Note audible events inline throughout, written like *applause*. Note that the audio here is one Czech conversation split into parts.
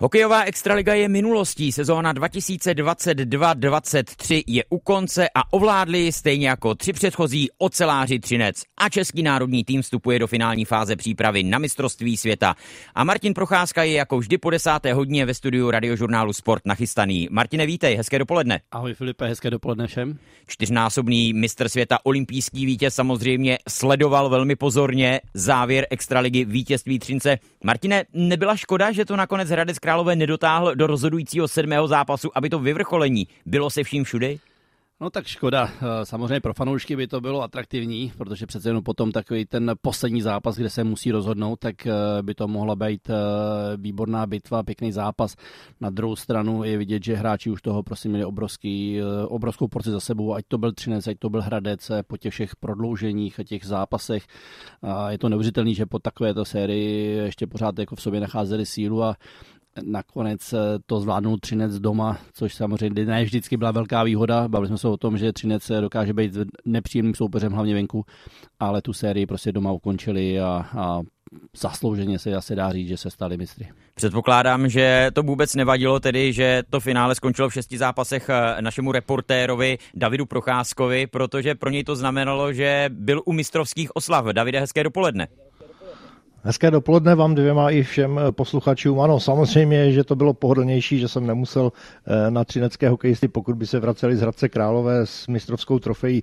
Hokejová extraliga je minulostí, sezóna 2022-23 je u konce a ovládli stejně jako tři předchozí oceláři Třinec a český národní tým vstupuje do finální fáze přípravy na mistrovství světa. A Martin Procházka je jako vždy po desáté hodině ve studiu radiožurnálu Sport nachystaný. Martine, vítej, hezké dopoledne. Ahoj Filipe, hezké dopoledne všem. Čtyřnásobný mistr světa, olympijský vítěz samozřejmě sledoval velmi pozorně závěr extraligy vítězství Třince. Martine, nebyla škoda, že to nakonec Hradec Králové nedotáhl do rozhodujícího sedmého zápasu, aby to vyvrcholení bylo se vším všudy? No tak škoda. Eh, samozřejmě pro fanoušky by to bylo atraktivní, protože přece jenom potom takový ten poslední zápas, kde se musí rozhodnout, tak eh, by to mohla být eh, výborná bitva, pěkný zápas. Na druhou stranu je vidět, že hráči už toho prostě měli obrovský, obrovskou porci za sebou, ať to byl Třinec, ať to byl Hradec, po těch všech prodlouženích a těch zápasech. A je to neuvěřitelné, že po takovéto sérii ještě pořád jako v sobě nacházeli sílu a nakonec eh, to zvládnul Třinec doma, což samozřejmě ne vždycky byla velká výhoda. Bavili jsme se o tom, že Třinec dokáže být nepříjemným soupeřem, hlavně venku, ale tu sérii prostě doma ukončili a, a zaslouženě se asi dá říct, že se stali mistry. Předpokládám, že to vůbec nevadilo, tedy, že to finále skončilo v šesti zápasech eh, našemu reportérovi Davidu Procházkovi, protože pro něj to znamenalo, že byl u mistrovských oslav. Davide, hezké dopoledne. Hezké dopoledne vám dvěma i všem posluchačům. Ano, samozřejmě, že to bylo pohodlnější, že jsem nemusel eh, na třinecké hokejisty, pokud by se vraceli z Hradce Králové s mistrovskou trofejí,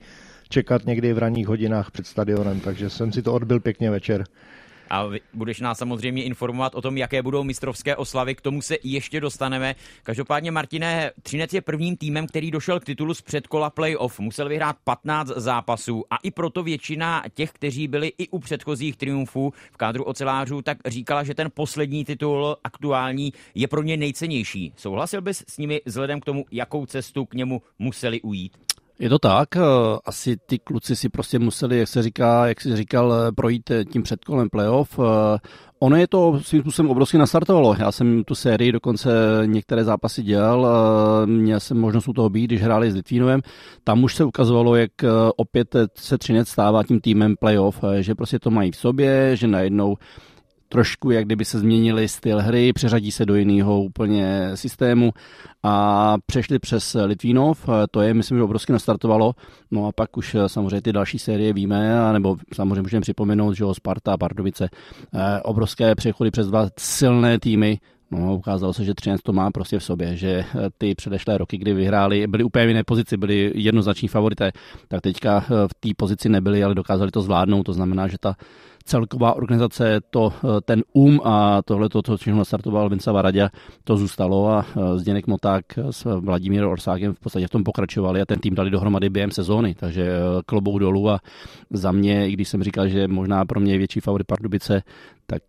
čekat někdy v ranních hodinách před stadionem, takže jsem si to odbil pěkně večer. A budeš nás samozřejmě informovat o tom, jaké budou mistrovské oslavy, k tomu se ještě dostaneme. Každopádně, Martine, Třinec je prvním týmem, který došel k titulu z předkola playoff. Musel vyhrát 15 zápasů a i proto většina těch, kteří byli i u předchozích triumfů v kádru ocelářů, tak říkala, že ten poslední titul aktuální je pro ně nejcennější. Souhlasil bys s nimi vzhledem k tomu, jakou cestu k němu museli ujít? Je to tak, eh, asi ty kluci si prostě museli, jak se říká, jak jsi říkal, eh, projít eh, tím předkolem playoff. Ono je to svým způsobem obrovsky nastartovalo. Já jsem tu sérii dokonce některé zápasy dělal, měl jsem možnost u toho být, když hráli s Litvínovem. Tam už se ukazovalo, jak opět se Třinec stává tím týmem playoff, že prostě to mají v sobě, že najednou trošku, jak kdyby se změnili styl hry, přeřadí se do jiného úplně systému a přešli přes Litvínov, to je, myslím, že obrovsky nastartovalo, no a pak už samozřejmě ty další série víme, nebo samozřejmě můžeme připomenout, že Sparta a Pardubice, eh, obrovské přechody přes dva silné týmy, No, ukázalo se, že Třinec to má prostě v sobě, že eh, ty předešlé roky, kdy vyhráli, byli úplně v jiné pozici, byli jednoznační favorité, tak teďka eh, v té pozici nebyli, ale dokázali to zvládnout. To znamená, že ta celková organizace, to, eh, ten um a tohle, to, co všechno nastartoval Vince Varadě, to zůstalo a Zděnek Moták s Vladimírem Orsákem v podstatě v tom pokračovali a ten tým dali dohromady během sezóny, takže klobou dolů a za mě, i když jsem říkal, že možná pro mě je větší favorit Pardubice, tak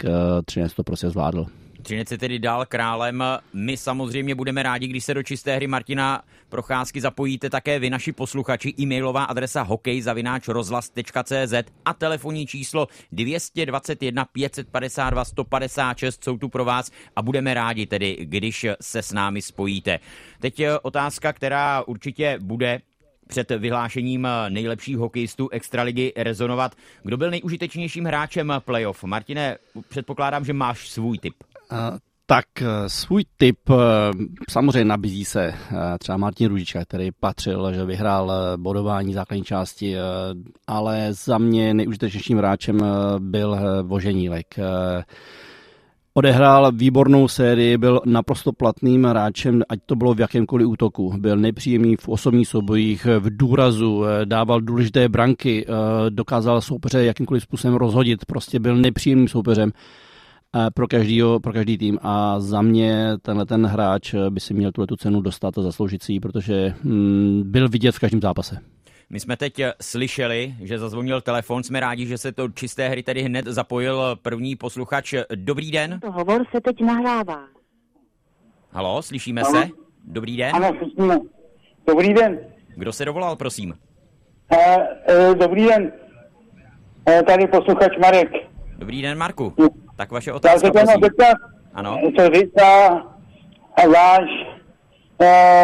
Třinec to prostě zvládl. Třinec je tedy dál králem. My samozřejmě budeme rádi, když se do čisté hry Martina Procházky zapojíte také vy, naši posluchači. E-mailová adresa hokejzavináčrozhlas.cz a telefonní číslo 221 552 156 jsou tu pro vás a budeme rádi tedy, když se s námi spojíte. Teď otázka, která určitě bude před vyhlášením nejlepších hokejistů Extraligy rezonovat. Kdo byl nejužitečnějším hráčem playoff? Martine, předpokládám, že máš svůj tip. Tak eh, svůj typ eh, samozřejmě nabízí se eh, třeba Martin Ružička, který patřil, že vyhrál bodování základní části, ale za mě nejužitečnějším hráčem byl Voženílek. Odehrál výbornou sérii, byl naprosto platným hráčem, ať to bylo v jakémkoliv útoku. Byl nepříjemný v osobních soubojích, v důrazu, dával důležité branky, dokázal soupeře jakýmkoliv způsobem rozhodit, prostě byl nepříjemným soupeřem pro, každýho, pro každý tým a za mě tenhle ten hráč by si měl tuhle tu cenu dostat a zasloužit si ji, protože mm, byl vidět v každém zápase. My jsme teď slyšeli, že zazvonil telefon. Jsme rádi, že se to čisté hry tedy hned zapojil první posluchač. Dobrý den. To hovor se teď nahrává. Halo, slyšíme ano. se? Dobrý den. Ano, slyšíme. Dobrý den. Kdo se dovolal, prosím? Uh, uh, dobrý den. Uh, tady posluchač Marek. Dobrý den, Marku. Tak vaše otázka, Já se zeptat, ano. co říká váš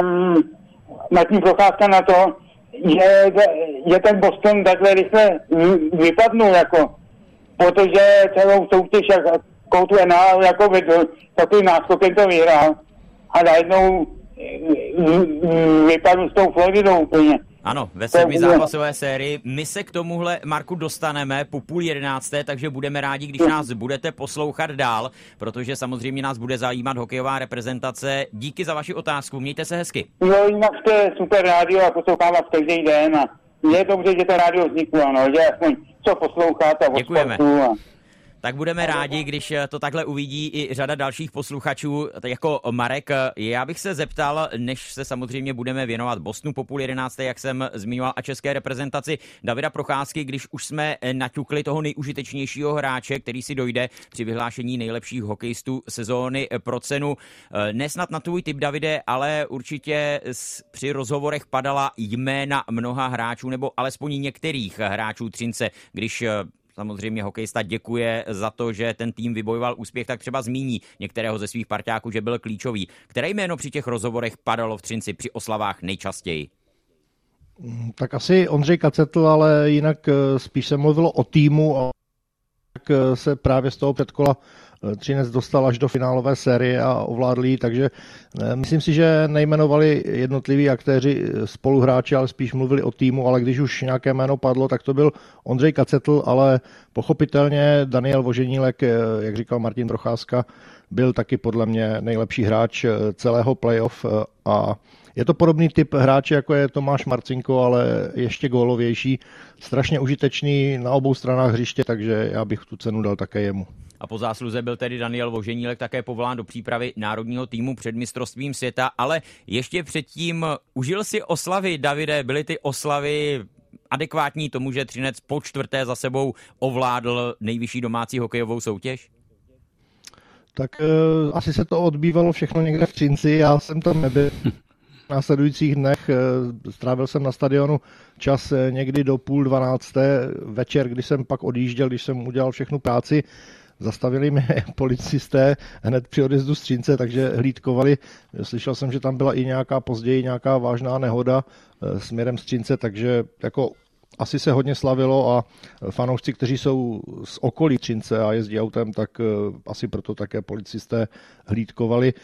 um, Martin Procházka na to, že, že ten Boston takhle rychle vypadnul, jako, protože celou soutěž, jak koutu na, jako vedl, takovým náskokem to vyhrál a najednou vypadl s tou Floridou úplně. Ano, ve sedmi zápasové sérii. My se k tomuhle, Marku, dostaneme po půl jedenácté, takže budeme rádi, když nás budete poslouchat dál, protože samozřejmě nás bude zajímat hokejová reprezentace. Díky za vaši otázku, mějte se hezky. Jo, jinak jste super rádio a poslouchám vás každý den a je dobře, že to rádio vzniklo, no, že aspoň co posloucháte Děkujeme. a tak budeme rádi, když to takhle uvidí i řada dalších posluchačů, jako Marek. Já bych se zeptal, než se samozřejmě budeme věnovat Bosnu po půl jedenácté, jak jsem zmiňoval, a české reprezentaci Davida Procházky, když už jsme naťukli toho nejužitečnějšího hráče, který si dojde při vyhlášení nejlepších hokejistů sezóny pro cenu. Nesnad na tvůj typ, Davide, ale určitě při rozhovorech padala jména mnoha hráčů, nebo alespoň některých hráčů Třince, když samozřejmě hokejista děkuje za to, že ten tým vybojoval úspěch, tak třeba zmíní některého ze svých parťáků, že byl klíčový. Které jméno při těch rozhovorech padalo v Třinci při oslavách nejčastěji? Tak asi Ondřej Kacetl, ale jinak eh, spíš se mluvilo o týmu a tak eh, se právě z toho předkola Třinec dostal až do finálové série a ovládl ji, takže eh, myslím si, že nejmenovali jednotliví aktéři eh, spoluhráči, ale spíš mluvili o týmu, ale když už nějaké jméno padlo, tak to byl Ondřej Kacetl, ale pochopitelně Daniel Voženílek, eh, jak říkal Martin Procházka, byl taky podle mě nejlepší hráč celého playoff a je to podobný typ hráče, jako je Tomáš Marcinko, ale ještě gólovější, strašně užitečný na obou stranách hřiště, takže já bych tu cenu dal také jemu. A po zásluze byl tedy Daniel Voženílek také povolán do přípravy národního týmu před mistrovstvím světa, ale ještě předtím užil si oslavy, Davide, byly ty oslavy adekvátní tomu, že Třinec po čtvrté za sebou ovládl nejvyšší domácí hokejovou soutěž? Tak uh, asi se to odbývalo všechno někde v Třinci, já jsem tam nebyl. *laughs* Následujících dnech uh, strávil jsem na stadionu čas uh, někdy do půl dvanácté večer, kdy jsem pak odjížděl, když jsem udělal všechnu práci. Zastavili mě *laughs* policisté hned při odjezdu Střínce, takže hlídkovali. Slyšel jsem, že tam byla i nějaká později nějaká vážná nehoda směrem Střínce, takže jako asi se hodně slavilo a fanoušci, kteří jsou z okolí Třince a jezdí autem, tak asi proto také policisté hlídkovali.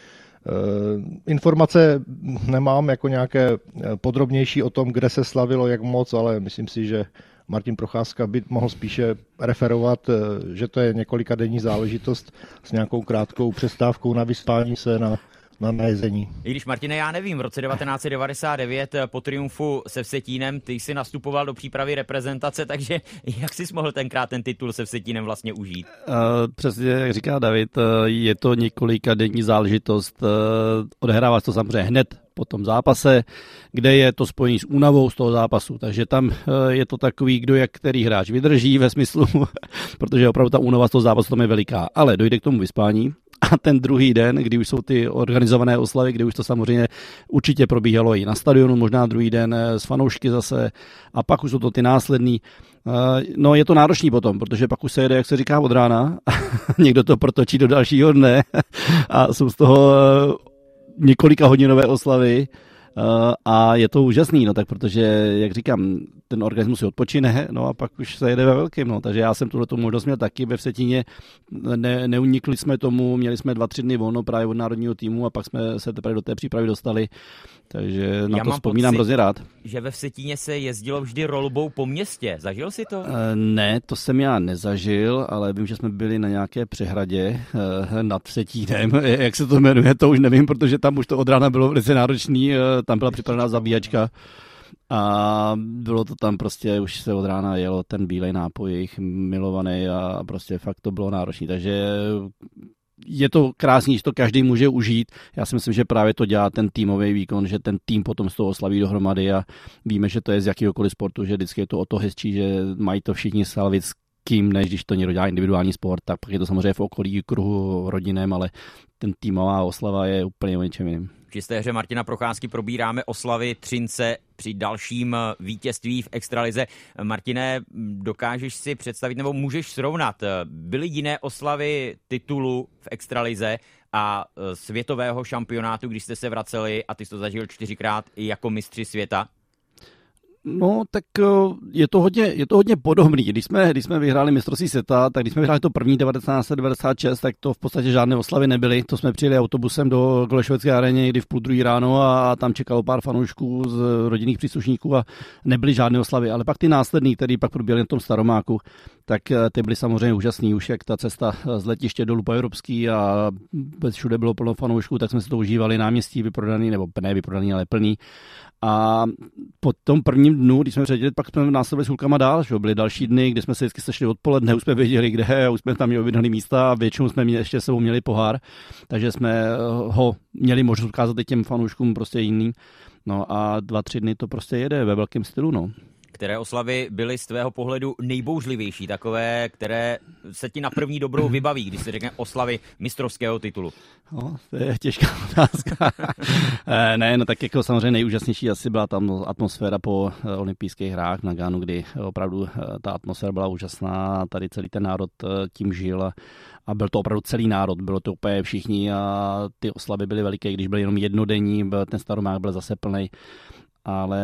Informace nemám jako nějaké podrobnější o tom, kde se slavilo, jak moc, ale myslím si, že Martin Procházka by mohl spíše referovat, že to je několika denní záležitost s nějakou krátkou přestávkou na vyspání se na na najezení. I když, Martine, já nevím, v roce 1999 po triumfu se Vsetínem ty jsi nastupoval do přípravy reprezentace, takže jak jsi mohl tenkrát ten titul se Vsetínem vlastně užít? Uh, přesně, jak říká David, je to několika denní záležitost. Uh, odehrává to samozřejmě hned po tom zápase, kde je to spojení s únavou z toho zápasu. Takže tam je to takový, kdo jak který hráč vydrží ve smyslu, *laughs* protože opravdu ta únava z toho zápasu tam je veliká. Ale dojde k tomu vyspání, a ten druhý den, kdy už jsou ty organizované oslavy, kdy už to samozřejmě určitě probíhalo i na stadionu, možná druhý den s fanoušky zase a pak už jsou to ty následný. No je to náročný potom, protože pak už se jede, jak se říká, od rána, *laughs* někdo to protočí do dalšího dne. *laughs* A jsou z toho několika hodinové oslavy. A je to úžasný, no tak protože, jak říkám, ten organismus si odpočine, no a pak už se jede ve velkým, no, takže já jsem tuhle možnost měl taky ve Vsetíně, ne, neunikli jsme tomu, měli jsme dva, tři dny volno právě od národního týmu a pak jsme se teprve do té přípravy dostali, takže na já to vzpomínám hrozně rád. že ve Vsetíně se jezdilo vždy rolbou po městě, zažil si to? E, ne, to jsem já nezažil, ale vím, že jsme byli na nějaké přehradě e, nad Vsetínem, *laughs* jak se to jmenuje, to už nevím, protože tam už to od rána bylo velice náročný, e, tam byla připravená zabíjačka a bylo to tam prostě, už se od rána jelo ten bílej nápoj, jejich milovaný a prostě fakt to bylo náročné. Takže je to krásný, že to každý může užít. Já si myslím, že právě to dělá ten týmový výkon, že ten tým potom z toho slaví dohromady a víme, že to je z jakýhokoliv sportu, že vždycky je to o to hezčí, že mají to všichni slavit kým, než když to někdo dělá individuální sport, tak pak je to samozřejmě v okolí kruhu rodinem, ale ten týmová oslava je úplně o něčem jiným. V čisté hře Martina Procházky probíráme oslavy Třince při dalším vítězství v Extralize. Martine, dokážeš si představit nebo můžeš srovnat, byly jiné oslavy titulu v Extralize a e, světového šampionátu, když jste se vraceli a ty jsi to zažil čtyřikrát i jako mistři světa? No, tak eh, je to hodně, je to hodně podobný. Když jsme, když jsme vyhráli mistrovství světa, tak když jsme vyhráli to první 1996, tak to v podstatě žádné oslavy nebyly. To jsme přijeli autobusem do Golešovecké aréně někdy v půl druhý ráno a tam čekalo pár fanoušků z rodinných příslušníků a nebyly žádné oslavy. Ale pak ty následní, které pak proběhly na tom Staromáku, tak eh, ty byly samozřejmě úžasný. Už jak ta cesta z letiště do Lupa Evropský a všude bylo plno fanoušků, tak jsme si to užívali náměstí vyprodaný, nebo ne vyprodaný, ale plný. A po tom prvním dnu, když jsme předěli, pak jsme následovali s hulkama dál, že byly další dny, kde jsme se vždycky sešli odpoledne, už jsme věděli, kde, a už jsme tam měli místa a většinou jsme měli, ještě sebou měli pohár, takže jsme eh, ho měli možnost ukázat i těm fanouškům prostě jiným. No a dva, tři dny to prostě jede ve velkém stylu, no. Které oslavy byly z tvého pohledu nejbouřlivější, takové, které se ti na první dobrou vybaví, když se řekne oslavy mistrovského titulu? No, to je těžká *laughs* otázka. Eh, ne, no tak jako samozřejmě nejúžasnější asi byla tam atmosféra po eh, olympijských hrách na Gánu, kdy opravdu eh, ta atmosféra byla úžasná, tady celý ten národ tím žil a, byl to opravdu celý národ, bylo to úplně všichni a ty oslavy byly veliké, když byl jenom jednodenní, ten staromák byl zase plný ale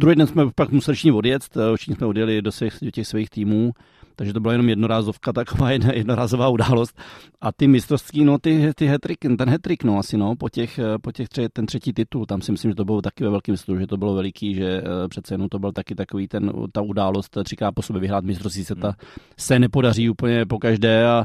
Druhý den jsme pak museli odjet, eh, všichni jsme odjeli do, svých, do těch svých týmů, takže to byla jenom jednorázovka, *laughs* taková jedna, jednorázová událost. A ty mistrovství, no ty, ty hetrik, ten hetrik, no asi no, po těch, eh, po těch tře, ten třetí titul, tam si myslím, že to bylo taky ve velkém stylu, že to bylo veliký, že uh, přece jenom to byl taky takový ten, ta událost, třikrát po sobě vyhrát mistrovství se ta hmm. se nepodaří úplně po každé a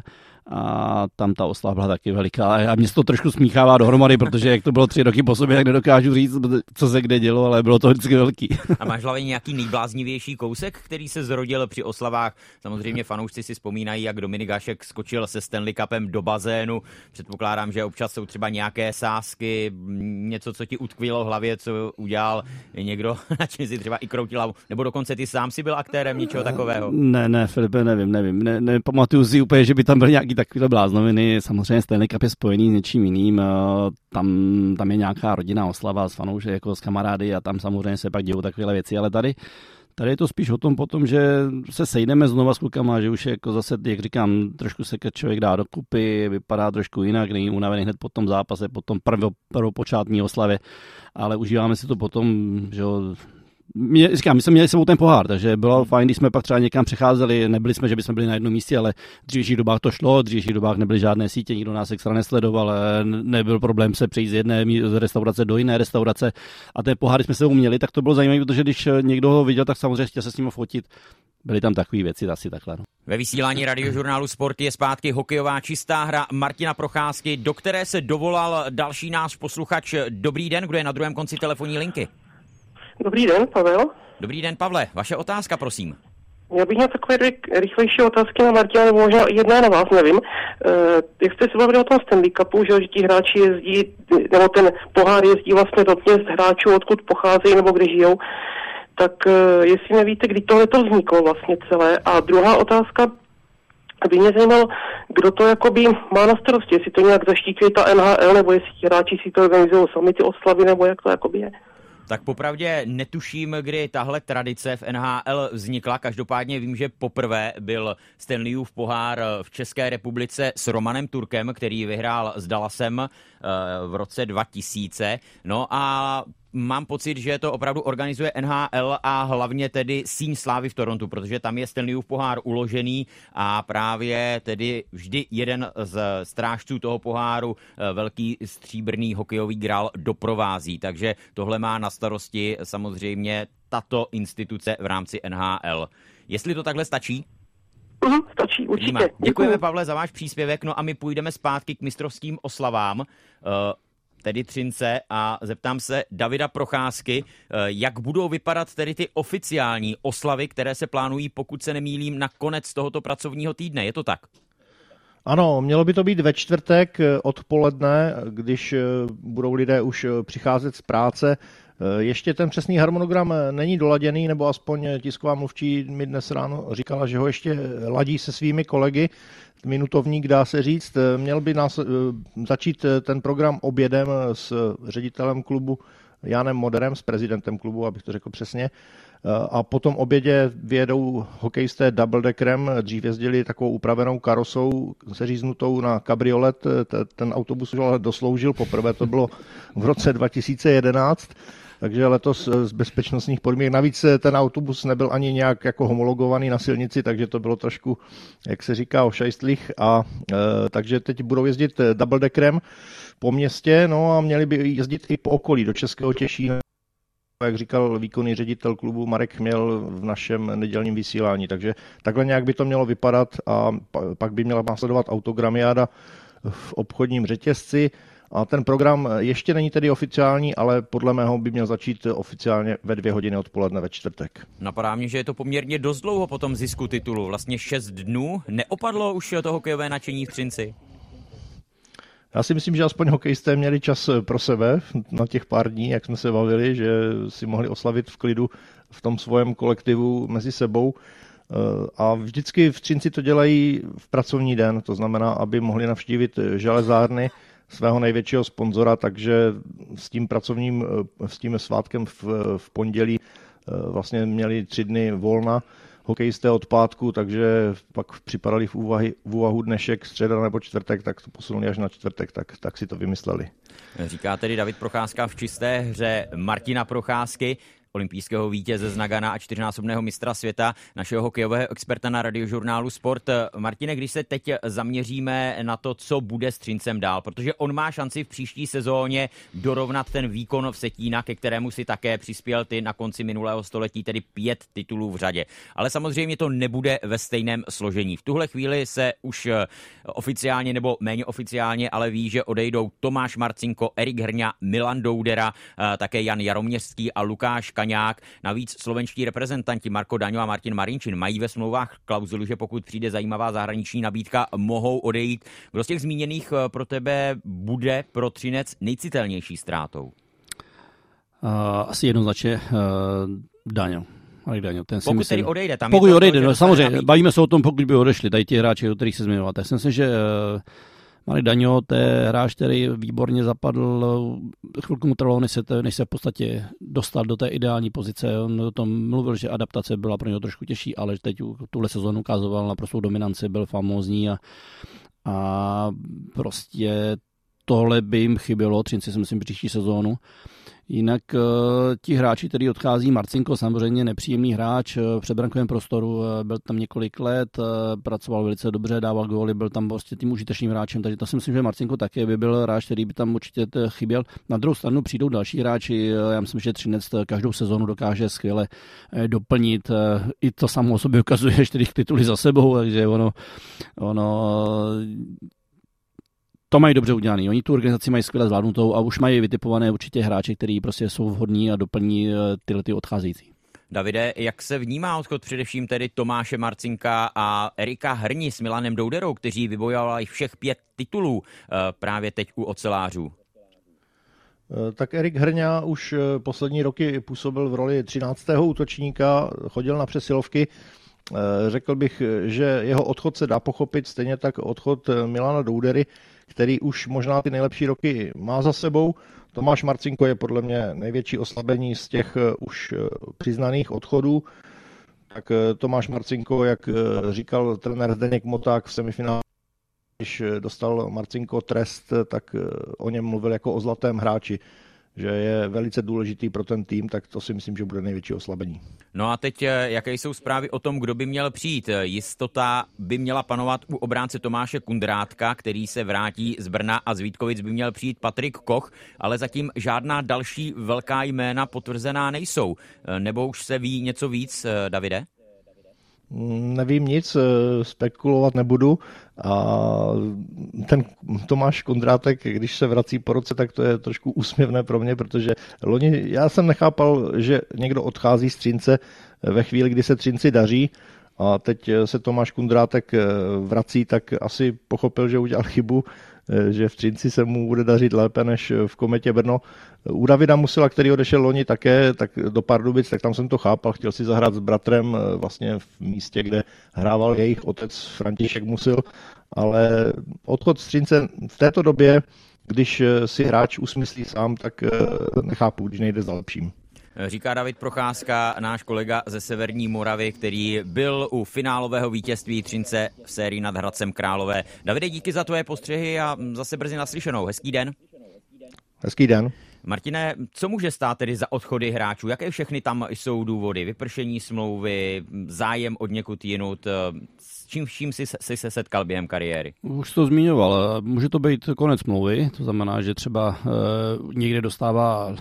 a tam ta oslava byla taky veliká. A mě se to trošku smíchává dohromady, protože jak to bylo tři roky po sobě, tak nedokážu říct, co se kde dělo, ale bylo to vždycky velký. A máš hlavně nějaký nejbláznivější kousek, který se zrodil při oslavách? Samozřejmě fanoušci si vzpomínají, jak Dominik Gašek skočil se Stanley Cupem do bazénu. Předpokládám, že občas jsou třeba nějaké sásky, něco, co ti utkvilo v hlavě, co udělal někdo, *laughs* na čem si třeba i kroutil hlavu. Nebo dokonce ty sám si byl aktérem něčeho takového? Ne, ne, Filipe, nevím, nevím. Ne, ne, pamatuju si úplně, že by tam byl nějaký takovéhle bláznoviny. Samozřejmě Stanley Cup je spojený s něčím jiným. Tam, tam je nějaká rodinná oslava s fanoušky, jako s kamarády a tam samozřejmě se pak dějou takovéhle věci, ale tady Tady je to spíš o tom potom, že se sejdeme znova s klukama, že už je jako zase, jak říkám, trošku se člověk dá dokupy, vypadá trošku jinak, není unavený hned po tom zápase, po tom prvo, prvopočátní oslavě, ale užíváme si to potom, že mě, říkám, my jsme měli sebou ten pohár, takže bylo hmm. fajn, když jsme pak třeba někam přecházeli, nebyli jsme, že bychom byli na jednom místě, ale v dřívějších dobách to šlo, v dřívějších dobách nebyly žádné sítě, nikdo nás extra nesledoval, nebyl problém se přejít z jedné restaurace do jiné restaurace a ten pohár, když jsme sebou měli, tak to bylo zajímavé, protože když někdo ho viděl, tak samozřejmě chtěl se s ním fotit. Byly tam takové věci asi takhle. No. Ve vysílání radiožurnálu Sport je zpátky hokejová čistá hra Martina Procházky, do které se dovolal další náš posluchač. Dobrý den, kdo je na druhém konci telefonní linky? Dobrý den, Pavel. Dobrý den, Pavle. Vaše otázka, prosím. Já bych měl takové rychlejší otázky na Martina, nebo možná jedna na vás, nevím. Uh, jak jste se bavili o tom Stanley Cupu, že ti hráči jezdí, nebo ten pohár jezdí vlastně do měst hráčů, odkud pocházejí nebo kde žijou, tak uh, jestli nevíte, kdy tohle to vzniklo vlastně celé. A druhá otázka, by mě zajímalo, kdo to jakoby má na starosti, jestli to nějak zaštítí ta NHL, nebo jestli ti hráči si to organizují sami ty oslavy, nebo jak to jakoby je. Tak popravdě netuším, kdy tahle tradice v NHL vznikla. Každopádně vím, že poprvé byl Stanleyův pohár v České republice s Romanem Turkem, který vyhrál s Dallasem v roce 2000. No a mám pocit, že to opravdu organizuje NHL a hlavně tedy Síň Slávy v Torontu, protože tam je Stanleyův pohár uložený a právě tedy vždy jeden z strážců toho poháru, eh, velký stříbrný hokejový grál, doprovází. Takže tohle má na starosti samozřejmě tato instituce v rámci NHL. Jestli to takhle stačí? Stačí, určitě. Děkujeme, Pavle, za váš příspěvek. No a my půjdeme zpátky k mistrovským oslavám. Uh, tedy Třince a zeptám se Davida Procházky, eh, jak budou vypadat tedy ty oficiální oslavy, které se plánují, pokud se nemýlím, na konec tohoto pracovního týdne. Je to tak? Ano, mělo by to být ve čtvrtek eh, odpoledne, když eh, budou lidé už přicházet z práce. Ještě ten přesný harmonogram není doladěný, nebo aspoň tisková mluvčí mi dnes ráno říkala, že ho ještě ladí se svými kolegy, minutovník, dá se říct. Měl by nás, eh, začít eh, ten program obědem s ředitelem klubu Janem Moderem, s prezidentem klubu, abych to řekl přesně. Eh, a potom obědě vyjedou hokejisté double deckerem, dřív jezdili takovou upravenou karosou seříznutou na kabriolet, ten autobus už ale dosloužil. Poprvé, to bylo v roce 2011 takže letos z bezpečnostních podmínek. Navíc ten autobus nebyl ani nějak jako homologovaný na silnici, takže to bylo trošku, jak se říká, ošajstlých. A e, takže teď budou jezdit double deckerem po městě, no a měli by jezdit i po okolí do Českého Těšína jak říkal výkonný ředitel klubu Marek Chměl v našem nedělním vysílání. Takže takhle nějak by to mělo vypadat a pak by měla následovat autogramiáda v obchodním řetězci. A ten program ještě není tedy oficiální, ale podle mého by měl začít oficiálně ve dvě hodiny odpoledne ve čtvrtek. Napadá mě, že je to poměrně dost dlouho po tom zisku titulu. Vlastně šest dnů. Neopadlo už to hokejové nadšení v Třinci? Já si myslím, že aspoň hokejisté měli čas pro sebe na těch pár dní, jak jsme se bavili, že si mohli oslavit v klidu v tom svém kolektivu mezi sebou. Eh, a vždycky v Třinci to dělají v pracovní den, to znamená, aby mohli navštívit železárny svého největšího sponzora, takže s tím pracovním, eh, s tím svátkem v, v pondělí eh, vlastně měli tři dny volna hokejisté od pátku, takže pak připadali v, úvahy, v úvahu dnešek, středa nebo čtvrtek, tak to posunuli až na čtvrtek, tak, tak si to vymysleli. Říká tedy David Procházka v čisté hře Martina Procházky olympijského vítěze z Nagana a čtyřnásobného mistra světa, našeho hokejového experta na radiožurnálu Sport. Martine, když se teď zaměříme na to, co bude s Třincem dál, protože on má šanci v příští sezóně dorovnat ten výkon v Setína, ke kterému si také přispěl ty na konci minulého století, tedy pět titulů v řadě. Ale samozřejmě to nebude ve stejném složení. V tuhle chvíli se už oficiálně nebo méně oficiálně, ale ví, že odejdou Tomáš Marcinko, Erik Hrňa, Milan Doudera, také Jan Jaroměřský a Lukáš Kaň Staňák. Navíc slovenští reprezentanti Marko Daňo a Martin Marinčin mají ve smlouvách klauzulu, že pokud přijde zajímavá zahraniční nabídka, mohou odejít. Kdo z těch zmíněných eh, pro tebe bude pro Třinec nejcitelnější ztrátou? Uh, asi jednoznačně uh, Daňo. Marek Daňo, ten si pokud myslím, tedy odejde, tam pokud je to odejde, to, no, samozřejmě, bavíme se o tom, pokud by odešli, tady ti hráči, o kterých se zmiňoval. Tak jsem si, že uh, Marek Daňo, to je hráč, který výborně zapadl, chvilku mu trvalo, než se, než se v podstatě dostal do té ideální pozice. On o tom mluvil, že adaptace byla pro něho trošku těžší, ale teď tuhle sezónu ukazoval na prostou dominanci, byl famózní a, a prostě tohle by jim chybělo, Třinci si myslím příští sezónu. Jinak uh, ti hráči, který odchází, Marcinko samozřejmě nepříjemný hráč uh, v předbrankovém prostoru, uh, byl tam několik let, pracoval velice dobře, dával góly, byl tam prostě tím užitečným hráčem, takže to si myslím, že Marcinko také by byl hráč, který by tam určitě chyběl. Na druhou stranu přijdou další hráči, já myslím, že Třinec každou sezonu dokáže skvěle doplnit. I to samo o sobě ukazuje čtyři tituly za sebou, takže ono, ono to mají dobře udělané. Oni tu organizaci mají skvěle zvládnutou a už mají vytipované určitě hráči, kteří prostě jsou vhodní a doplní eh, tyhle ty odcházející. Davide, jak se vnímá odchod především tedy Tomáše Marcinka a Erika Hrni s Milanem Douderou, kteří vybojovali všech pět titulů eh, právě teď u ocelářů? Eh, tak Erik Hrňa už poslední roky působil v roli 13. útočníka, chodil na přesilovky. Řekl bych, že jeho odchod se dá pochopit, stejně tak odchod Milana Doudery, který už možná ty nejlepší roky má za sebou. Tomáš Marcinko je podle mě největší oslabení z těch eh, už eh, přiznaných odchodů. Tak eh, Tomáš Marcinko, jak říkal trenér Zdeněk Moták v semifinále, když dostal Marcinko trest, tak o něm mluvil jako o zlatém hráči že je velice důležitý pro ten tým, tak to si myslím, že bude největší oslabení. No a teď, eh, jaké jsou zprávy o tom, kdo by měl přijít? Jistota by měla panovat u obránce Tomáše Kundrátka, který se vrátí z Brna a z Vítkovic by měl přijít Patrik Koch, ale zatím žádná další velká jména potvrzená nejsou. Eh, nebo už se ví něco víc, eh, Davide? Nevím nic, spekulovat nebudu. A ten Tomáš Kondrátek, když se vrací po roce, tak to je trošku úsměvné pro mě, protože loni já jsem nechápal, že někdo odchází z Třince ve chvíli, kdy se Třinci daří a teď se Tomáš Kundrátek vrací, tak asi pochopil, že udělal chybu Eh, že v Třinci se mu bude dařit lépe než v Kometě Brno. U Davida Musila, který odešel loni také tak do Pardubic, tak tam jsem to chápal, chtěl si zahrát s bratrem eh, vlastně v místě, kde hrával jejich otec František Musil, ale odchod z Třince v této době, když eh, si hráč usmyslí sám, tak nechápu, když nejde za lepším. Říká David Procházka, náš kolega ze Severní Moravy, který byl u finálového vítězství Třince v sérii nad Hradcem Králové. Davide, díky za tvoje postřehy a zase brzy naslyšenou. Hezký den. Hezký den. Martine, co může stát tedy za odchody hráčů? Jaké všechny tam jsou důvody? Vypršení smlouvy, zájem od někud jinut? S čím vším si, si se setkal během kariéry? Už to zmiňoval. Může to být konec smlouvy, to znamená, že třeba e, někde dostává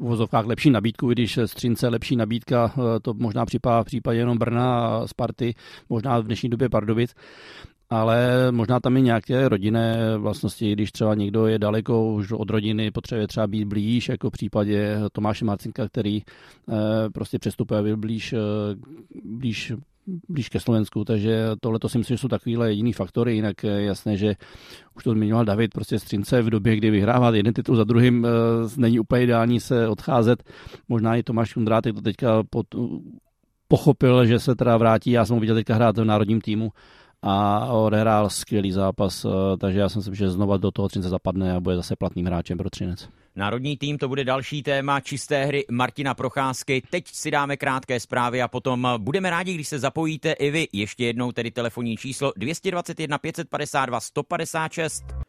v vozovkách lepší nabídku, když Střince lepší nabídka, to možná připadá v případě jenom Brna a Sparty, možná v dnešní době Pardubic ale možná tam i nějaké rodinné vlastnosti, když třeba někdo je daleko už od rodiny, potřebuje třeba být blíž, jako v případě Tomáše Marcinka, který eh, prostě přestupuje byl blíž, eh, blíž blíž ke Slovensku, takže tohle to si myslím, že jsou takovýhle jediný faktory, jinak je jasné, že už to zmiňoval David, prostě Střince v době, kdy vyhrává jeden titul za druhým, eh, není úplně ideální se odcházet. Možná i Tomáš Kundrátek to teďka pod, pochopil, že se teda vrátí, já jsem ho viděl teďka hrát v národním týmu, a odehrál skvělý zápas, eh, takže já jsem si že znova do toho Třince zapadne a bude zase platným hráčem pro Třinec. Národní tým to bude další téma čisté hry Martina Procházky. Teď si dáme krátké zprávy a potom budeme rádi, když se zapojíte i vy. Ještě jednou tedy telefonní číslo 221 552 156.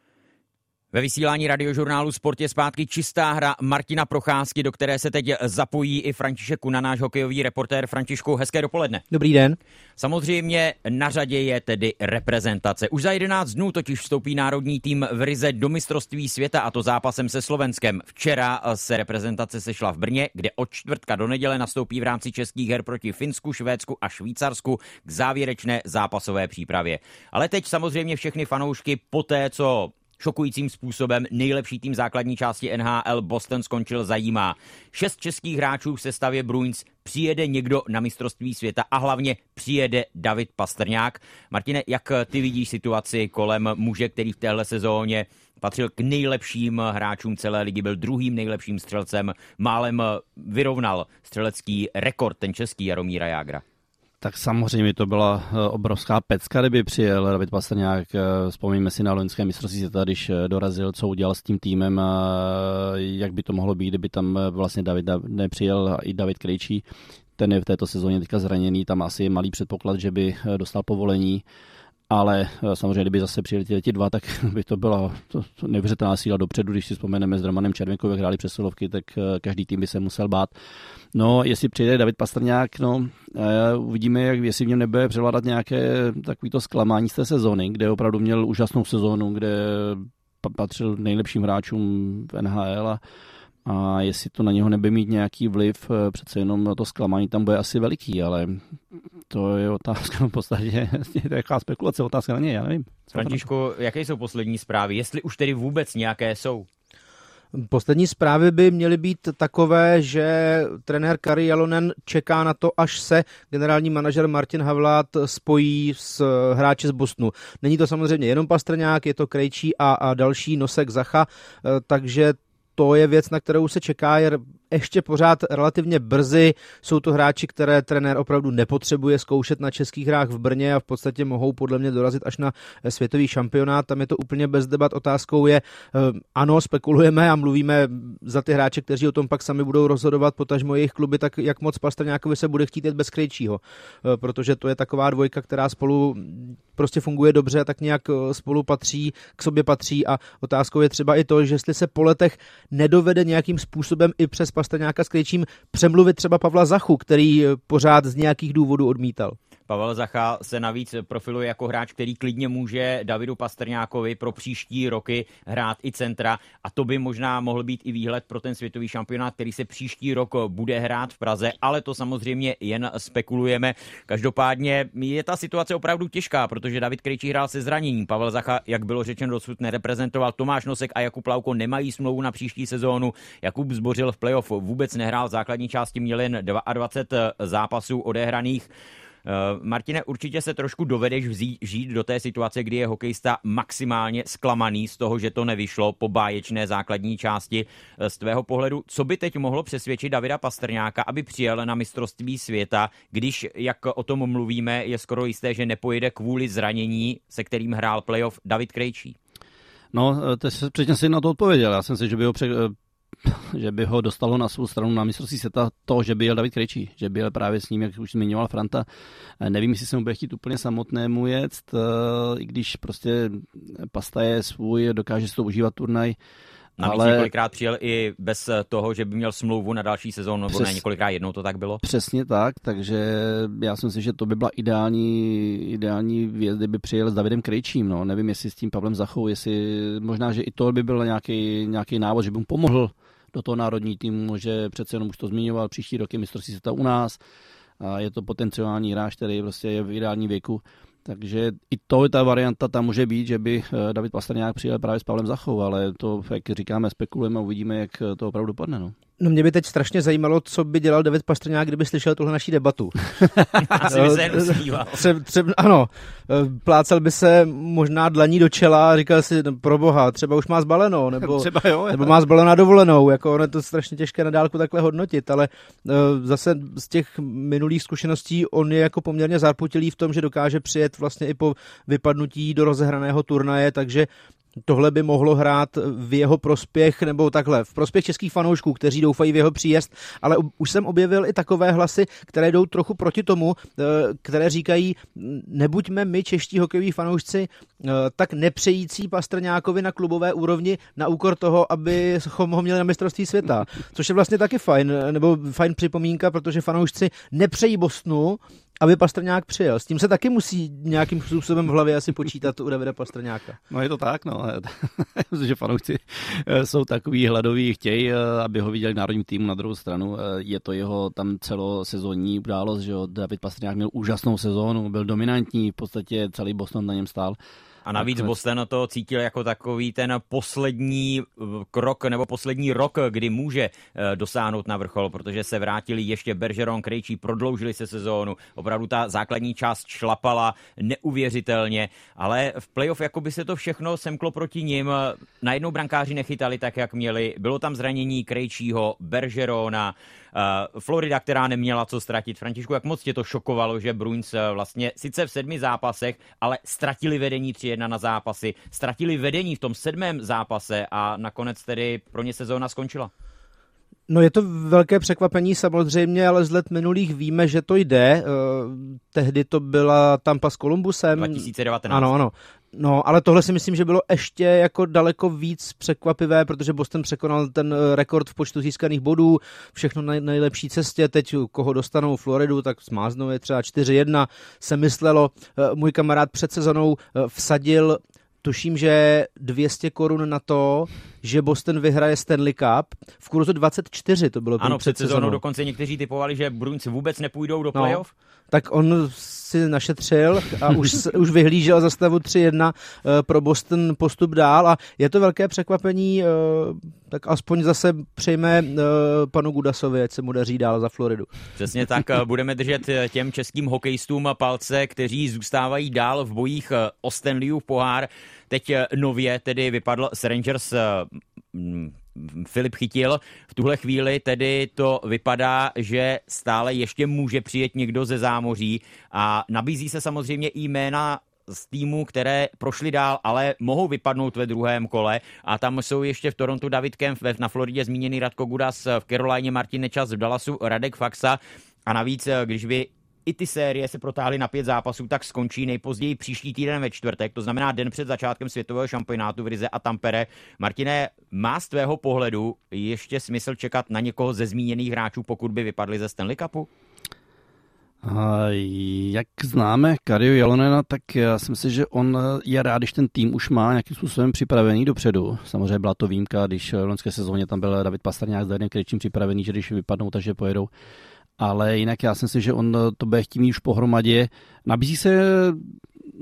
Ve vysílání radiožurnálu Sport je zpátky čistá hra Martina Procházky, do které se teď zapojí i František Kuna, náš hokejový reportér. Františku, hezké dopoledne. Dobrý den. Samozřejmě na řadě je tedy reprezentace. Už za 11 dnů totiž vstoupí národní tým v Rize do mistrovství světa a to zápasem se Slovenskem. Včera se reprezentace sešla v Brně, kde od čtvrtka do neděle nastoupí v rámci českých her proti Finsku, Švédsku a Švýcarsku k závěrečné zápasové přípravě. Ale teď samozřejmě všechny fanoušky po té, co šokujícím způsobem nejlepší tým základní části NHL Boston skončil zajímá. Šest českých hráčů v sestavě Bruins přijede někdo na mistrovství světa a hlavně přijede David Pastrňák. Martine, jak ty vidíš situaci kolem muže, který v téhle sezóně patřil k nejlepším hráčům celé ligy, byl druhým nejlepším střelcem, málem vyrovnal střelecký rekord, ten český Jaromíra Jágra. Tak samozřejmě to byla eh, obrovská pecka, kdyby přijel David Pastrňák. Eh, vzpomíme si na loňské mistrovství když eh, dorazil, co udělal s tím týmem a jak by to mohlo být, kdyby tam vlastně David nepřijel i David Krejčí. Ten je v této sezóně teďka zraněný, tam asi je malý předpoklad, že by dostal povolení ale samozřejmě, kdyby zase přijeli ti dva, tak *laughs* by to byla to, to neuvěřitelná síla dopředu. Když si vzpomeneme s Romanem Červenkou, jak hráli přesilovky, tak každý tým by se musel bát. No, jestli přijde David Pastrňák, no, uvidíme, jak, jestli v něm nebude převládat nějaké takovýto zklamání z té sezóny, kde opravdu měl úžasnou sezónu, kde patřil nejlepším hráčům v NHL a, a jestli to na něho nebude mít nějaký vliv, eh, přece jenom to zklamání tam bude asi veliký, ale to je otázka *laughs* v podstatě, jaká spekulace, otázka na něj, já nevím. Františku, jaké jsou poslední zprávy, jestli už tedy vůbec nějaké jsou? Poslední zprávy by měly být takové, že trenér Kari Jalonen čeká na to, až se generální manažer Martin Havlát spojí s hráči z Bostonu. Není to samozřejmě jenom Pastrňák, je to Krejčí a, a další Nosek Zacha, eh, takže to je věc, na kterou se čeká, je ještě pořád relativně brzy. Jsou to hráči, které trenér opravdu nepotřebuje zkoušet na českých hrách v Brně a v podstatě mohou podle mě dorazit až na světový šampionát. Tam je to úplně bez debat. Otázkou je, eh, ano, spekulujeme a mluvíme za ty hráče, kteří o tom pak sami budou rozhodovat, potažmo jejich kluby, tak jak moc Pastrňákovi se bude chtít jít bez Krejčího. Eh, protože to je taková dvojka, která spolu prostě funguje dobře, tak nějak eh, spolu patří, k sobě patří a otázkou je třeba i to, že jestli se po letech nedovede nějakým způsobem i přes Pastrňáka s Krejčím přemluvit třeba Pavla Zachu, který pořád z nějakých důvodů odmítal. Pavel Zacha se navíc profiluje jako hráč, který klidně může Davidu Pastrňákovi pro příští roky hrát i centra a to by možná mohl být i výhled pro ten světový šampionát, který se příští rok bude hrát v Praze, ale to samozřejmě jen spekulujeme. Každopádně je ta situace opravdu těžká, protože David Krejčí hrál se zraněním. Pavel Zacha, jak bylo řečeno, dosud nereprezentoval. Tomáš Nosek a Jakub Lauko nemají smlouvu na příští sezónu. Jakub Zbořil v playoff vůbec nehrál v základní části, měl jen 22 zápasů odehraných. Eh, Martine, určitě se trošku dovedeš vzít, žít do té situace, kdy je hokejista maximálně zklamaný z toho, že to nevyšlo po báječné základní části. Eh, z tvého pohledu, co by teď mohlo přesvědčit Davida Pastrňáka, aby přijel na mistrovství světa, když, jak o tom mluvíme, je skoro jisté, že nepojede kvůli zranění, se kterým hrál playoff David Krejčí? No, eh, teď předtím si na to odpověděl. Já jsem si, že by ho že by ho dostalo na svou stranu na mistrovství světa to, že by jel David Krejčí, že by jel právě s ním, jak už zmiňoval Franta. Eh, nevím, jestli se mu bude chtít úplně samotnému jet, eh, i když prostě Pasta je svůj, dokáže si to užívat turnaj, Navíc ale... několikrát přijel i bez toho, že by měl smlouvu na další sezónu, nebo Přes... ne, několikrát jednou to tak bylo. Přesně tak, takže já si myslím, že to by byla ideální, ideální věc, kdyby přijel s Davidem Krejčím. No. Nevím, jestli s tím Pavlem Zachou, jestli možná, že i to by byl nějaký, nějaký návod, že by mu pomohl do toho národní týmu, že přece jenom už to zmiňoval, příští roky mistrovství světa u nás a je to potenciální hráč, který prostě je v ideální věku. Takže i to, ta varianta tam může být, že by eh, David Pastrňák přijel právě s Pavlem Zachou, ale to, jak říkáme, spekulujeme a uvidíme, jak to opravdu dopadne. No. No mě by teď strašně zajímalo, co by dělal David Pastrňák, kdyby slyšel tuhle naší debatu. *laughs* Asi by se jen Tře, tře, ano, plácal by se možná dlaní do čela a říkal si, no, pro boha, třeba už má zbaleno, nebo, *laughs* třeba jo, nebo má zbaleno na dovolenou, jako ono je to strašně těžké na dálku takhle hodnotit, ale uh, zase z těch minulých zkušeností on je jako poměrně zarputilý v tom, že dokáže přijet vlastně i po vypadnutí do rozehraného turnaje, takže tohle by mohlo hrát v jeho prospěch, nebo takhle, v prospěch českých fanoušků, kteří doufají v jeho příjezd, ale už jsem objevil i takové hlasy, které jdou trochu proti tomu, eh, které říkají, nebuďme my, čeští hokejoví fanoušci, eh, tak nepřející Pastrňákovi na klubové úrovni na úkor toho, aby ho měli na mistrovství světa. Což je vlastně taky fajn, nebo fajn připomínka, protože fanoušci nepřejí Bostonu, aby Pastrňák přijel. S tím se taky musí nějakým způsobem v hlavě asi počítat u Davida Pastrňáka. No je to tak, no. *laughs* že fanoušci eh, jsou takový hladoví, chtějí, eh, aby ho viděli v národním týmu na druhou stranu. Eh, je to jeho tam celosezónní událost, že David Pastrňák měl úžasnou sezónu, byl dominantní, v podstatě celý Boston na něm stál. A navíc tak, Boston to cítil jako takový ten poslední eh, krok nebo poslední rok, kdy může eh, dosáhnout na vrchol, protože se vrátili ještě Bergeron, Krejčí, prodloužili se sezónu. Opravdu ta základní část šlapala neuvěřitelně, ale v playoff jako by se to všechno semklo proti nim. Najednou brankáři nechytali tak, jak měli. Bylo tam zranění Krejčího, Bergerona, Florida, která neměla co ztratit. Františku, jak moc tě to šokovalo, že Bruins uh, vlastně sice v sedmi zápasech, ale ztratili vedení 3-1 na zápasy, ztratili vedení v tom sedmém zápase a nakonec tedy pro ně sezóna skončila. No je to velké překvapení samozřejmě, ale z let minulých víme, že to jde. Uh, tehdy to byla Tampa s Columbusem. 2019. Ano, ano. No, ale tohle si myslím, že bylo ještě jako daleko víc překvapivé, protože Boston překonal ten eh, rekord v počtu získaných bodů, všechno na nejlepší cestě, teď koho dostanou Floridu, tak smáznou je třeba 4-1, se myslelo, eh, můj kamarád před sezonou vsadil tuším, že 200 korun na to, že Boston vyhraje Stanley Cup. V kurzu 24 to bylo Ano, před sezónou dokonce někteří typovali, že Bruins vůbec nepůjdou do no, playoff. No, tak on si našetřil a už, už vyhlížel za stavu 3-1 eh, pro Boston postup dál a je to velké překvapení, eh, tak aspoň zase přejme eh, panu Gudasovi, ať se mu daří dál za Floridu. Přesně tak, budeme držet těm českým hokejistům palce, kteří zůstávají dál v bojích o Stanleyův pohár. Teď nově tedy vypadl s Rangers Filip chytil. V tuhle chvíli tedy to vypadá, že stále ještě může přijet někdo ze zámoří a nabízí se samozřejmě i jména z týmů, které prošly dál, ale mohou vypadnout ve druhém kole. A tam jsou ještě v Torontu David Kempf, na Floridě zmíněný Radko Gudas, v Carolině Martin Nečas, v Dallasu Radek Faxa. A navíc, když vy i ty série se protáhly na pět zápasů, tak skončí nejpozději příští týden ve čtvrtek, to znamená den před začátkem světového šampionátu v Rize a Tampere. Martine, má z tvého pohledu ještě smysl čekat na někoho ze zmíněných hráčů, pokud by vypadli ze Stanley Cupu? Jak známe Kario Jalonena, tak já si myslím, že on je rád, když ten tým už má nějakým způsobem připravený dopředu. Samozřejmě byla to výjimka, když v loňské sezóně tam byl David Pastrňák s Darinem Krejčím připravený, že když vypadnou, takže pojedou ale jinak já si myslím, že on to bude chtít mít už pohromadě. Nabízí se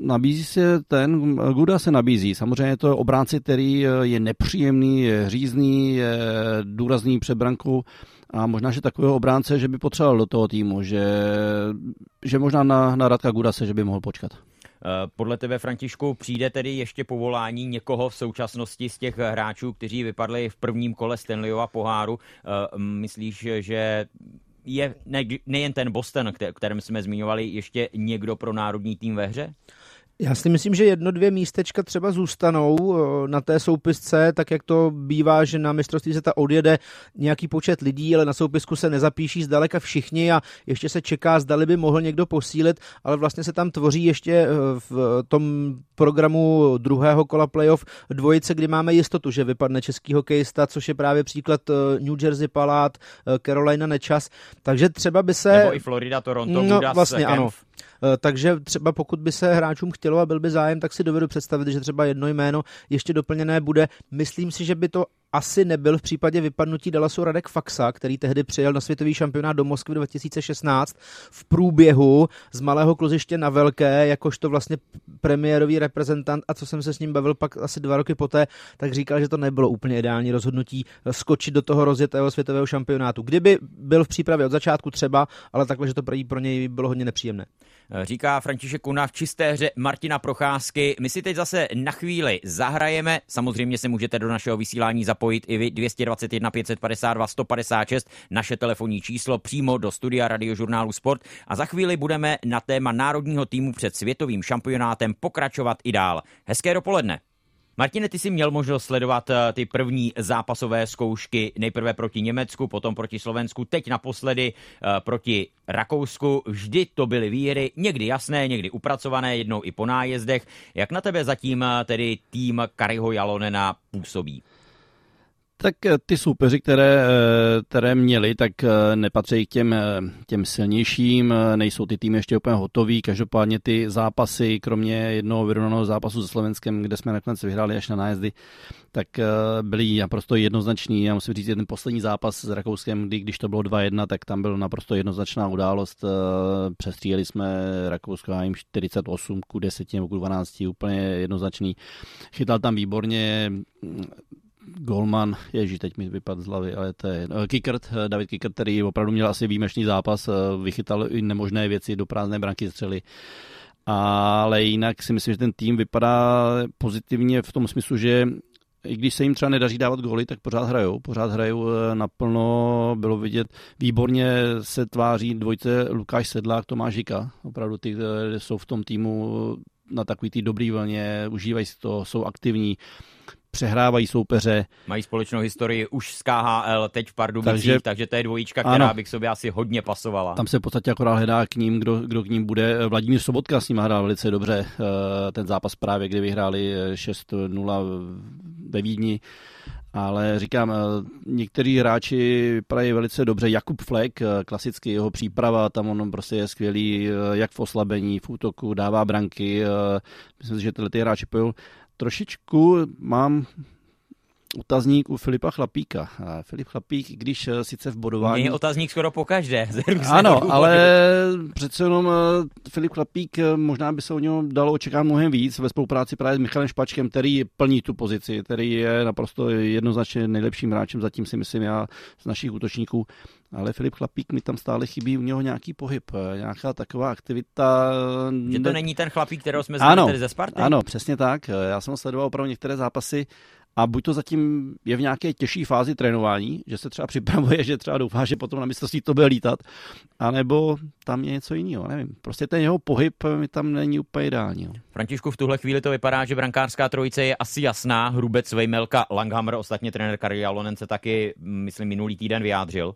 nabízí se ten, Guda se nabízí. Samozřejmě je to obránce, který je nepříjemný, je řízný, je důrazný před brankou a možná, že takového obránce, že by potřeboval do toho týmu, že, že možná na, na Radka Gudase, že by mohl počkat. Eh, podle tebe, Františku, přijde tedy ještě povolání někoho v současnosti z těch hráčů, kteří vypadli v prvním kole Stanleyova poháru? Eh, myslíš, že je ne, nejen ten Boston, kterým jsme zmiňovali, ještě někdo pro národní tým ve hře? Já si myslím, že jedno, dvě místečka třeba zůstanou eh, na té soupisce, tak jak to bývá, že na mistrovství se ta odjede nějaký počet lidí, ale na soupisku se nezapíší zdaleka všichni a ještě se čeká, zdali by mohl někdo posílit, ale vlastně se tam tvoří ještě eh, v tom programu druhého kola playoff dvojice, kdy máme jistotu, že vypadne český hokejista, což je právě příklad eh, New Jersey Palát, Carolina Nečas, takže třeba by se... Nebo i Florida, Toronto, no, Budas, vlastně Kempf. ano. Eh, Takže třeba pokud by se hráčům chtělo a byl by zájem, tak si dovedu představit, že třeba jedno jméno ještě doplněné bude. Myslím si, že by to asi nebyl v případě vypadnutí Dallasu Radek Faxa, který tehdy přijel na světový šampionát do Moskvy 2016 v průběhu z malého kluziště na velké, jakožto vlastně premiérový reprezentant a co jsem se s ním bavil pak asi dva roky poté, tak říkal, že to nebylo úplně ideální rozhodnutí skočit do toho rozjetého světového šampionátu. Kdyby byl v přípravě od začátku třeba, ale takhle, že to pro něj bylo hodně nepříjemné. Říká František Kuna v čisté hře Martina Procházky. My si teď zase na chvíli zahrajeme. Samozřejmě se můžete do našeho vysílání zapojit i vy 221 552 156, naše telefonní číslo přímo do studia radiožurnálu Sport. A za chvíli budeme na téma národního týmu před světovým šampionátem pokračovat i dál. Hezké dopoledne. Martine, ty jsi měl možnost sledovat eh, ty první zápasové zkoušky nejprve proti Německu, potom proti Slovensku, teď naposledy eh, proti Rakousku. Vždy to byly výhry, někdy jasné, někdy upracované, jednou i po nájezdech. Jak na tebe zatím eh, tedy tým Kariho Jalonena působí? Tak eh, ty soupeři, které, eh, které měli, tak eh, nepatří k těm, těm silnějším, nejsou ty týmy ještě úplně hotový, každopádně ty zápasy, kromě jednoho vyrovnaného zápasu se Slovenskem, kde jsme nakonec vyhráli až na nájezdy, tak byly naprosto jednoznačný. Já musím říct, ten poslední zápas s Rakouskem, kdy, když to bylo 2-1, tak tam byl naprosto jednoznačná událost. Přestříjeli jsme Rakousko a jim 48 ku 10 nebo ku 12, úplně jednoznačný. Chytal tam výborně Golman, ježí, teď mi vypadl z hlavy, ale to je uh, Kickert, uh, David Kickert, který opravdu měl asi výjimečný zápas, uh, vychytal i nemožné věci do prázdné branky střely. Ale jinak si myslím, že ten tým vypadá pozitivně v tom smyslu, že i když se jim třeba nedaří dávat góly, tak pořád hrajou, pořád hrajou naplno, bylo vidět, výborně se tváří dvojce Lukáš Sedlák, Tomáš Žika, opravdu ty jsou v tom týmu na takový ty dobrý vlně, užívají si to, jsou aktivní přehrávají soupeře. Mají společnou historii už z KHL, teď v Pardubicích, takže, takže to je dvojička, která ano, by k sobě asi hodně pasovala. Tam se v podstatě akorát hledá k ním, kdo, kdo k ním bude. Vladimír Sobotka s ním hrál velice dobře eh, ten zápas právě, kdy vyhráli 6-0 ve Vídni. Ale říkám, eh, někteří hráči vypadají velice dobře. Jakub Flek, eh, klasicky jeho příprava, tam on prostě je skvělý, jak v oslabení, v útoku, dává branky. Myslím si, že tyhle ty hráči pojou trošičku mám otazník u Filipa Chlapíka. Filip Chlapík, když eh, sice v bodování... Je otazník skoro po každé. *laughs* Ano, ale přece jenom eh, Filip Chlapík, eh, možná by se o něm dalo očekávat mnohem víc ve spolupráci právě s Michalem Špačkem, který plní tu pozici, který je naprosto jednoznačně nejlepším hráčem, zatím si myslím já z našich útočníků. Ale Filip Chlapík mi tam stále chybí u něho nějaký pohyb, nějaká taková aktivita. Že to není ten chlapík, kterého jsme znali ano, ze Sparty? Ano, přesně tak. Já jsem sledoval opravdu některé zápasy a buď to zatím je v nějaké těžší fázi trénování, že se třeba připravuje, že třeba doufá, že potom na mistrovství to bude lítat, anebo tam je něco jiného, nevím. Prostě ten jeho pohyb mi tam není úplně ideální. No. Františku, v tuhle chvíli to vypadá, že brankářská trojice je asi jasná. Hrubec, Vejmelka, Langhammer, ostatně trenér Karel Jalonen se taky, myslím, minulý týden vyjádřil.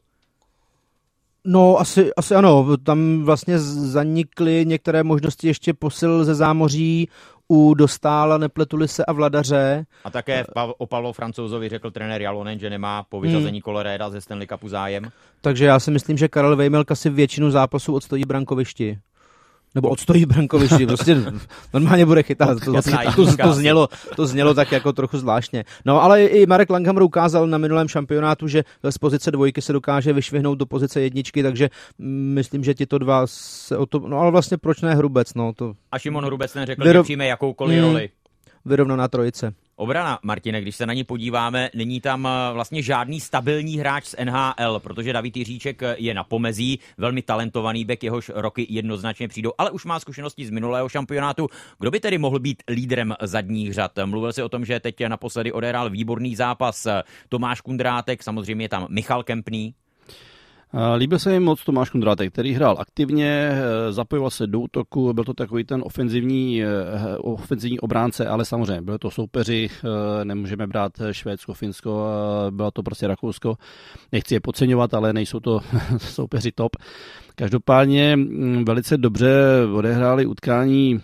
No, asi, asi ano. Tam vlastně zanikly některé možnosti ještě posil ze zámoří u Dostála, nepletuli se a Vladaře. A také o Pavlo Francouzovi řekl trenér Jalonen, že nemá po vyřazení hmm. Koloréda ze Stanley Cupu zájem. Takže já si myslím, že Karel Vejmelka si většinu zápasů odstojí brankovišti nebo odstojí v brankovišti, prostě normálně bude chytat. To, to, to, to, znělo, to znělo tak jako trochu zvláštně. No ale i Marek Langhammer ukázal na minulém šampionátu, že z pozice dvojky se dokáže vyšvihnout do pozice jedničky, takže myslím, že tito dva se o to, no ale vlastně proč ne Hrubec, no to... A Šimon Hrubec neřekl, Vyrov... že přijme jakoukoliv hmm, roli. Vyrovnaná trojice. Obrana, Martine, když se na ní podíváme, není tam eh, vlastně žádný stabilní hráč z NHL, protože David Jiříček eh, je na pomezí, velmi talentovaný bek, jehož roky jednoznačně přijdou, ale už má zkušenosti z minulého šampionátu. Kdo by tedy mohl být lídrem zadních řad? Mluvil si o tom, že teď naposledy odehrál výborný zápas Tomáš Kundrátek, samozřejmě je tam Michal Kempný. Líbil se mi moc Tomáš Kundrátek, který hrál aktivně, eh, zapojoval se do útoku, byl to takový ten ofenzivní, eh, ofenzivní obránce, ale samozřejmě byly to soupeři, eh, nemůžeme brát Švédsko, Finsko, bylo to prostě Rakousko. Nechci je podceňovat, ale nejsou to *laughs* soupeři top. Každopádně mm, velice dobře odehráli utkání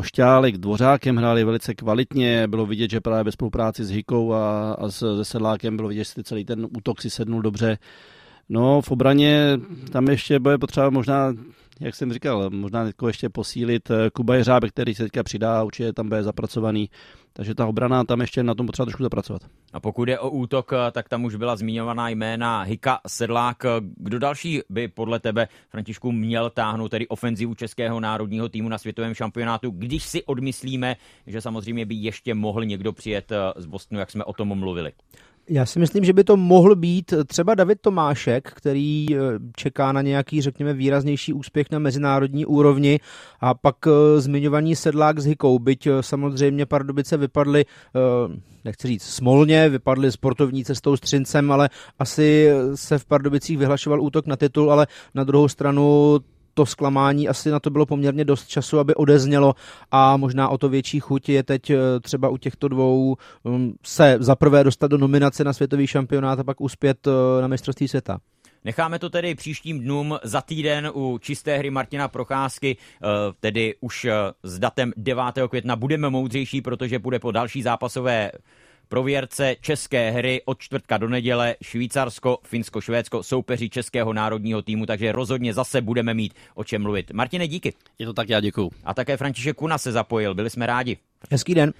Košťálek Dvořákem hráli velice kvalitně, bylo vidět, že právě ve spolupráci s Hikou a, a s, se Sedlákem bylo vidět, že celý ten útok si sednul dobře. No, v obraně tam ještě bude potřeba možná jak jsem říkal, možná ještě posílit Kuba Jeřábek, který se teďka přidá, určitě tam bude zapracovaný, takže ta obrana tam ještě na tom potřeba trošku zapracovat. A pokud je o útok, tak tam už byla zmiňovaná jména Hika Sedlák. Kdo další by podle tebe, Františku, měl táhnout tedy ofenzivu českého národního týmu na světovém šampionátu, když si odmyslíme, že samozřejmě by ještě mohl někdo přijet eh, z Bostonu, jak jsme o tom mluvili? Já si myslím, že by to mohl být třeba David Tomášek, který eh, čeká na nějaký, řekněme, výraznější úspěch na mezinárodní úrovni. A pak eh, zmiňovaný sedlák s Hikou, byť eh, samozřejmě Pardubice vypadly, nechci říct smolně, vypadly sportovní cestou s Třincem, ale asi se v Pardubicích vyhlašoval útok na titul, ale na druhou stranu to zklamání asi na to bylo poměrně dost času, aby odeznělo a možná o to větší chuť je teď eh, třeba u těchto dvou um, se zaprvé dostat do nominace na světový šampionát a pak uspět eh, na mistrovství světa. Necháme to tedy příštím dnům za týden u čisté hry Martina Procházky, eh, tedy už s datem 9. května budeme moudřejší, protože bude po další zápasové prověrce české hry od čtvrtka do neděle Švýcarsko, Finsko, Švédsko soupeří českého národního týmu, takže rozhodně zase budeme mít o čem mluvit. Martine, díky. Je to tak, já děkuju. A také František Kuna se zapojil, byli jsme rádi. Hezký den.